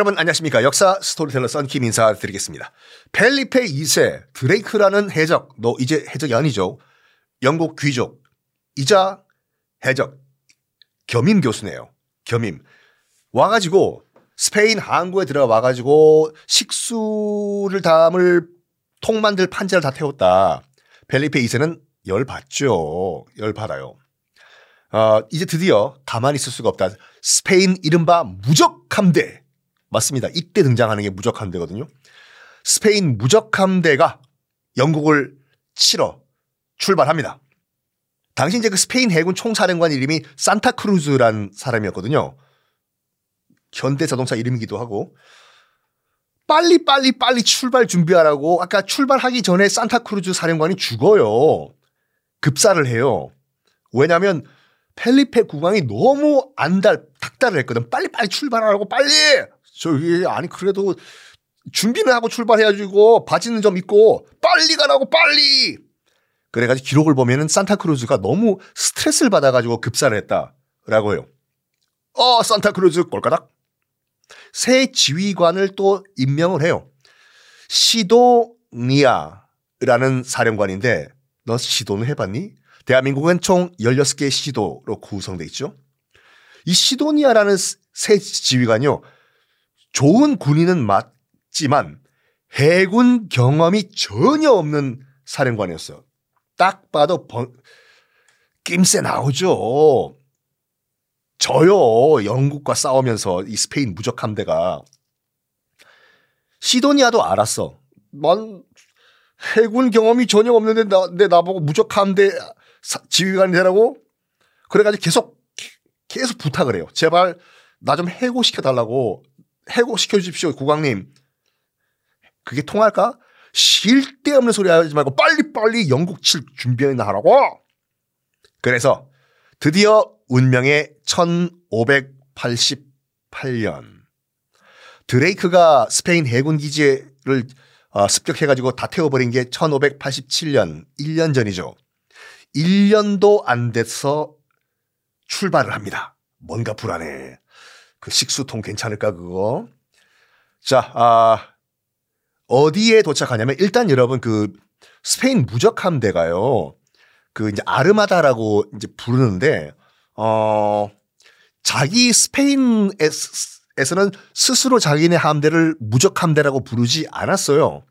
여러분 안녕하십니까. 역사 스토리텔러 썬킴 인사드리겠습니다. 펠리페 2세 드레이크라는 해적, 너 이제 해적이 아니죠. 영국 귀족, 이자 해적, 겸임 교수네요. 겸임. 와가지고 스페인 항구에 들어와가지고 식수를 담을 통 만들 판자를 다 태웠다. 펠리페 2세는 열 받죠. 열 받아요. 어, 이제 드디어 가만히 있을 수가 없다. 스페인 이른바 무적함대. 맞습니다. 이때 등장하는 게 무적함대거든요. 스페인 무적함대가 영국을 치러 출발합니다. 당시 이제 그 스페인 해군 총사령관 이름이 산타크루즈란 사람이었거든요. 현대 자동차 이름이기도 하고 빨리 빨리 빨리 출발 준비하라고 아까 출발하기 전에 산타크루즈 사령관이 죽어요. 급사를 해요. 왜냐하면 펠리페 국왕이 너무 안달 닥달을 했거든. 빨리 빨리 출발하라고 빨리. 저기 아니 그래도 준비는 하고 출발해가지고 바지는 좀 입고 빨리 가라고 빨리. 그래가지고 기록을 보면은 산타크루즈가 너무 스트레스를 받아가지고 급사를 했다라고 해요. 어 산타크루즈 꼴까닥. 새 지휘관을 또 임명을 해요. 시도니아라는 사령관인데 너 시도는 해봤니? 대한민국은 총 16개의 시도로 구성돼 있죠. 이 시도니아라는 새 지휘관요. 좋은 군인은 맞지만 해군 경험이 전혀 없는 사령관이었어요. 딱 봐도 번, 낌새 나오죠. 저요. 영국과 싸우면서 이 스페인 무적 함대가 시도니아도 알았어. 난 해군 경험이 전혀 없는데 나, 내 나보고 무적 함대 지휘관이 되라고? 그래가지고 계속 계속 부탁을 해요. 제발 나 좀 해고시켜 달라고 해고시켜 주십시오, 국왕님. 그게 통할까? 쉴데 없는 소리 하지 말고 빨리빨리 영국 칠 준비나 하라고. 그래서 드디어 운명의 1588년 드레이크가 스페인 해군 기지를 어, 습격해가지고 다 태워버린 게 1587년 1년 전이죠. 1년도 안 돼서 출발을 합니다. 뭔가 불안해. 그 식수통 괜찮을까 그거? 자, 아 어디에 도착하냐면 일단 여러분 그 스페인 무적 함대가요. 그 이제 아르마다라고 이제 부르는데 어 자기 스페인에서는 스스로 자기네 함대를 무적 함대라고 부르지 않았어요.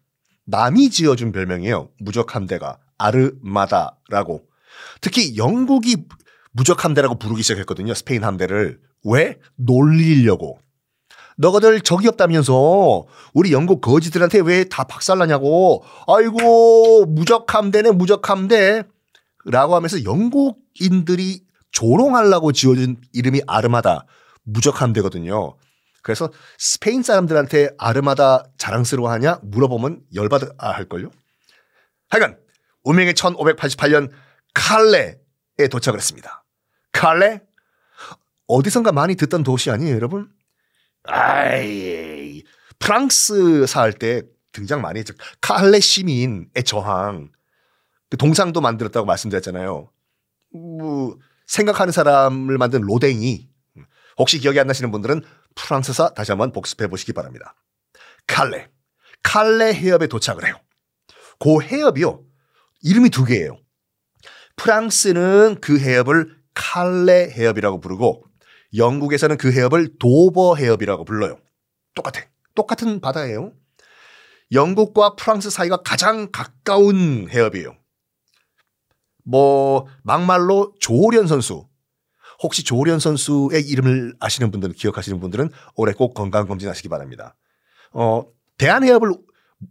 남이 지어준 별명이에요. 무적 함대가 아르마다라고. 특히 영국이 무적 함대라고 부르기 시작했거든요. 스페인 함대를. 왜? 놀리려고. 너희들 적이 없다면서 우리 영국 거지들한테 왜 다 박살나냐고. 아이고 무적 함대네 무적 함대. 라고 하면서 영국인들이 조롱하려고 지어준 이름이 아르마다 무적 함대거든요. 그래서 스페인 사람들한테 아르마다 자랑스러워하냐 물어보면 열받아 할걸요. 하여간 운명의 1588년 칼레에 도착을 했습니다. 칼레? 어디선가 많이 듣던 도시 아니에요, 여러분? 아이, 프랑스 살 때 등장 많이 했죠. 칼레 시민의 저항. 그 동상도 만들었다고 말씀드렸잖아요. 뭐, 생각하는 사람을 만든 로댕이. 혹시 기억이 안 나시는 분들은 프랑스사 다시 한번 복습해 보시기 바랍니다. 칼레. 칼레 해협에 도착을 해요. 그 해협이요. 이름이 두 개예요. 프랑스는 그 해협을 칼레 해협이라고 부르고 영국에서는 그 해협을 도버 해협이라고 불러요. 똑같아. 똑같은 바다예요. 영국과 프랑스 사이가 가장 가까운 해협이에요. 뭐 막말로 조련 선수 혹시 조련 선수의 이름을 아시는 분들은 기억하시는 분들은 올해 꼭 건강 검진하시기 바랍니다. 어 대한해협을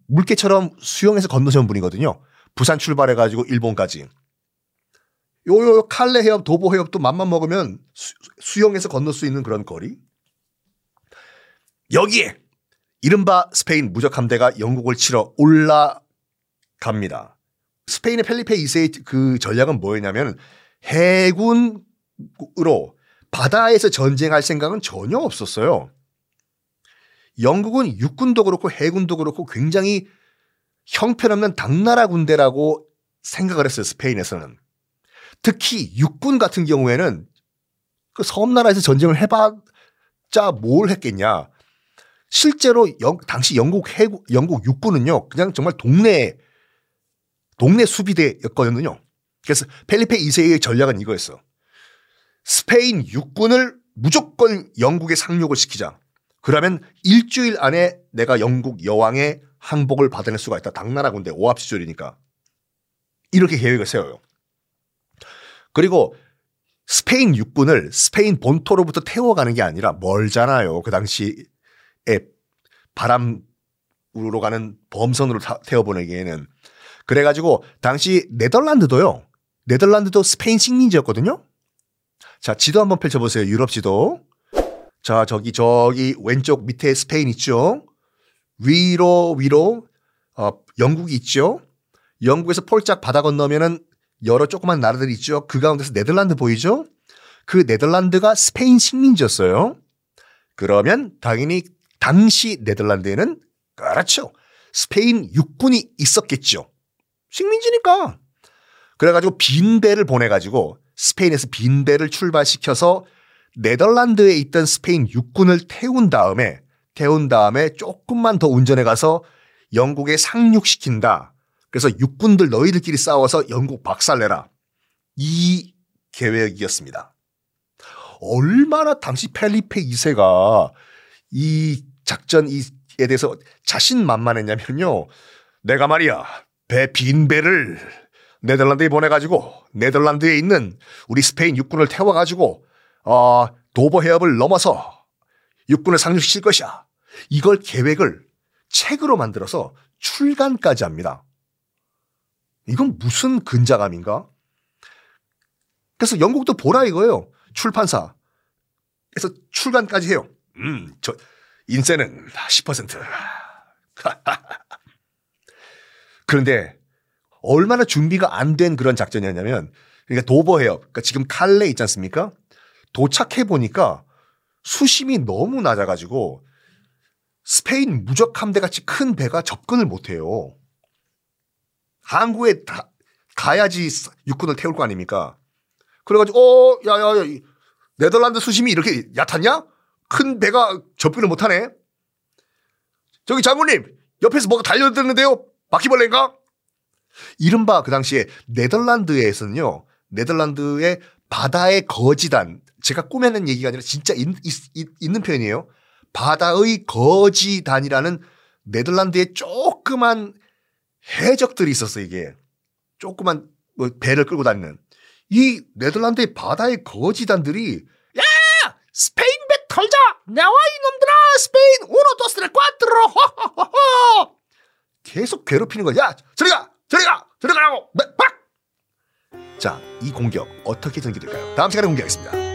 물개처럼 수영해서 건너신 분이거든요. 부산 출발해가지고 일본까지. 요요 칼레 해협, 도보 해협도 맘만 먹으면 수, 영해서 건널 수 있는 그런 거리. 여기에 이른바 스페인 무적 함대가 영국을 치러 올라갑니다. 스페인의 펠리페 2세의 그 전략은 뭐였냐면 해군으로 바다에서 전쟁할 생각은 전혀 없었어요. 영국은 육군도 그렇고 해군도 그렇고 굉장히 형편없는 당나라 군대라고 생각을 했어요. 스페인에서는. 특히 육군 같은 경우에는 그 섬나라에서 전쟁을 해봤자 뭘 했겠냐. 실제로 영, 당시 영국 해군, 영국 육군은요, 그냥 정말 동네, 동네 수비대였거든요. 그래서 펠리페 2세의 전략은 이거였어. 스페인 육군을 무조건 영국에 상륙을 시키자. 그러면 일주일 안에 내가 영국 여왕의 항복을 받아낼 수가 있다. 당나라 군대 오합시졸이니까. 이렇게 계획을 세워요. 그리고 스페인 육군을 스페인 본토로부터 태워가는 게 아니라 멀잖아요. 그 당시에 바람으로 가는 범선으로 태워보내기에는. 그래가지고 당시 네덜란드도요. 네덜란드도 스페인 식민지였거든요. 자, 지도 한번 펼쳐보세요. 유럽 지도. 자, 저기, 저기, 왼쪽 밑에 스페인 있죠? 위로, 위로, 어, 영국이 있죠? 영국에서 폴짝 바다 건너면은 여러 조그만 나라들이 있죠? 그 가운데서 네덜란드 보이죠? 그 네덜란드가 스페인 식민지였어요. 그러면 당연히 당시 네덜란드에는 그렇죠. 스페인 육군이 있었겠죠. 식민지니까. 그래가지고 빈 배를 보내가지고 스페인에서 빈 배를 출발시켜서 네덜란드에 있던 스페인 육군을 태운 다음에 태운 다음에 조금만 더 운전해 가서 영국에 상륙시킨다. 그래서 육군들 너희들끼리 싸워서 영국 박살내라. 이 계획이었습니다. 얼마나 당시 펠리페 2세가 이 작전에 대해서 자신만만했냐면요. 내가 말이야, 배, 빈 배를 네덜란드에 보내가지고 네덜란드에 있는 우리 스페인 육군을 태워가지고 어, 도버 해협을 넘어서 육군을 상륙시킬 것이야. 이걸 계획을 책으로 만들어서 출간까지 합니다. 이건 무슨 근자감인가? 그래서 영국도 보라 이거예요. 출판사. 그래서 출간까지 해요. 음, 저 인세는 10%. 그런데 얼마나 준비가 안 된 그런 작전이었냐면 그러니까 도버 해협, 그러니까 지금 칼레 있지 않습니까? 도착해 보니까 수심이 너무 낮아 가지고 스페인 무적 함대 같이 큰 배가 접근을 못 해요. 항구에 다 가야지 육군을 태울 거 아닙니까? 그래가지고 어 야야야 네덜란드 수심이 이렇게 얕았냐? 큰 배가 접근을 못하네. 저기 장군님 옆에서 뭐가 달려드는데요? 바퀴벌레인가? 이른바 그 당시에 네덜란드에서는요. 네덜란드의 바다의 거지단 제가 꾸며낸 얘기가 아니라 진짜 있, 있, 있는 표현이에요. 바다의 거지단이라는 네덜란드의 조그만 해적들이 있었어 이게 조그만 뭐 배를 끌고 다니는 이 네덜란드의 바다의 거지단들이 야! 스페인 배 털자! 나와 이놈들아! 스페인 우노 도스레 꽈트로 계속 괴롭히는 거야 야! 저리 가! 저리 가! 저리 가라고! 빡! 자, 이 공격 어떻게 전개될까요? 다음 시간에 공개하겠습니다.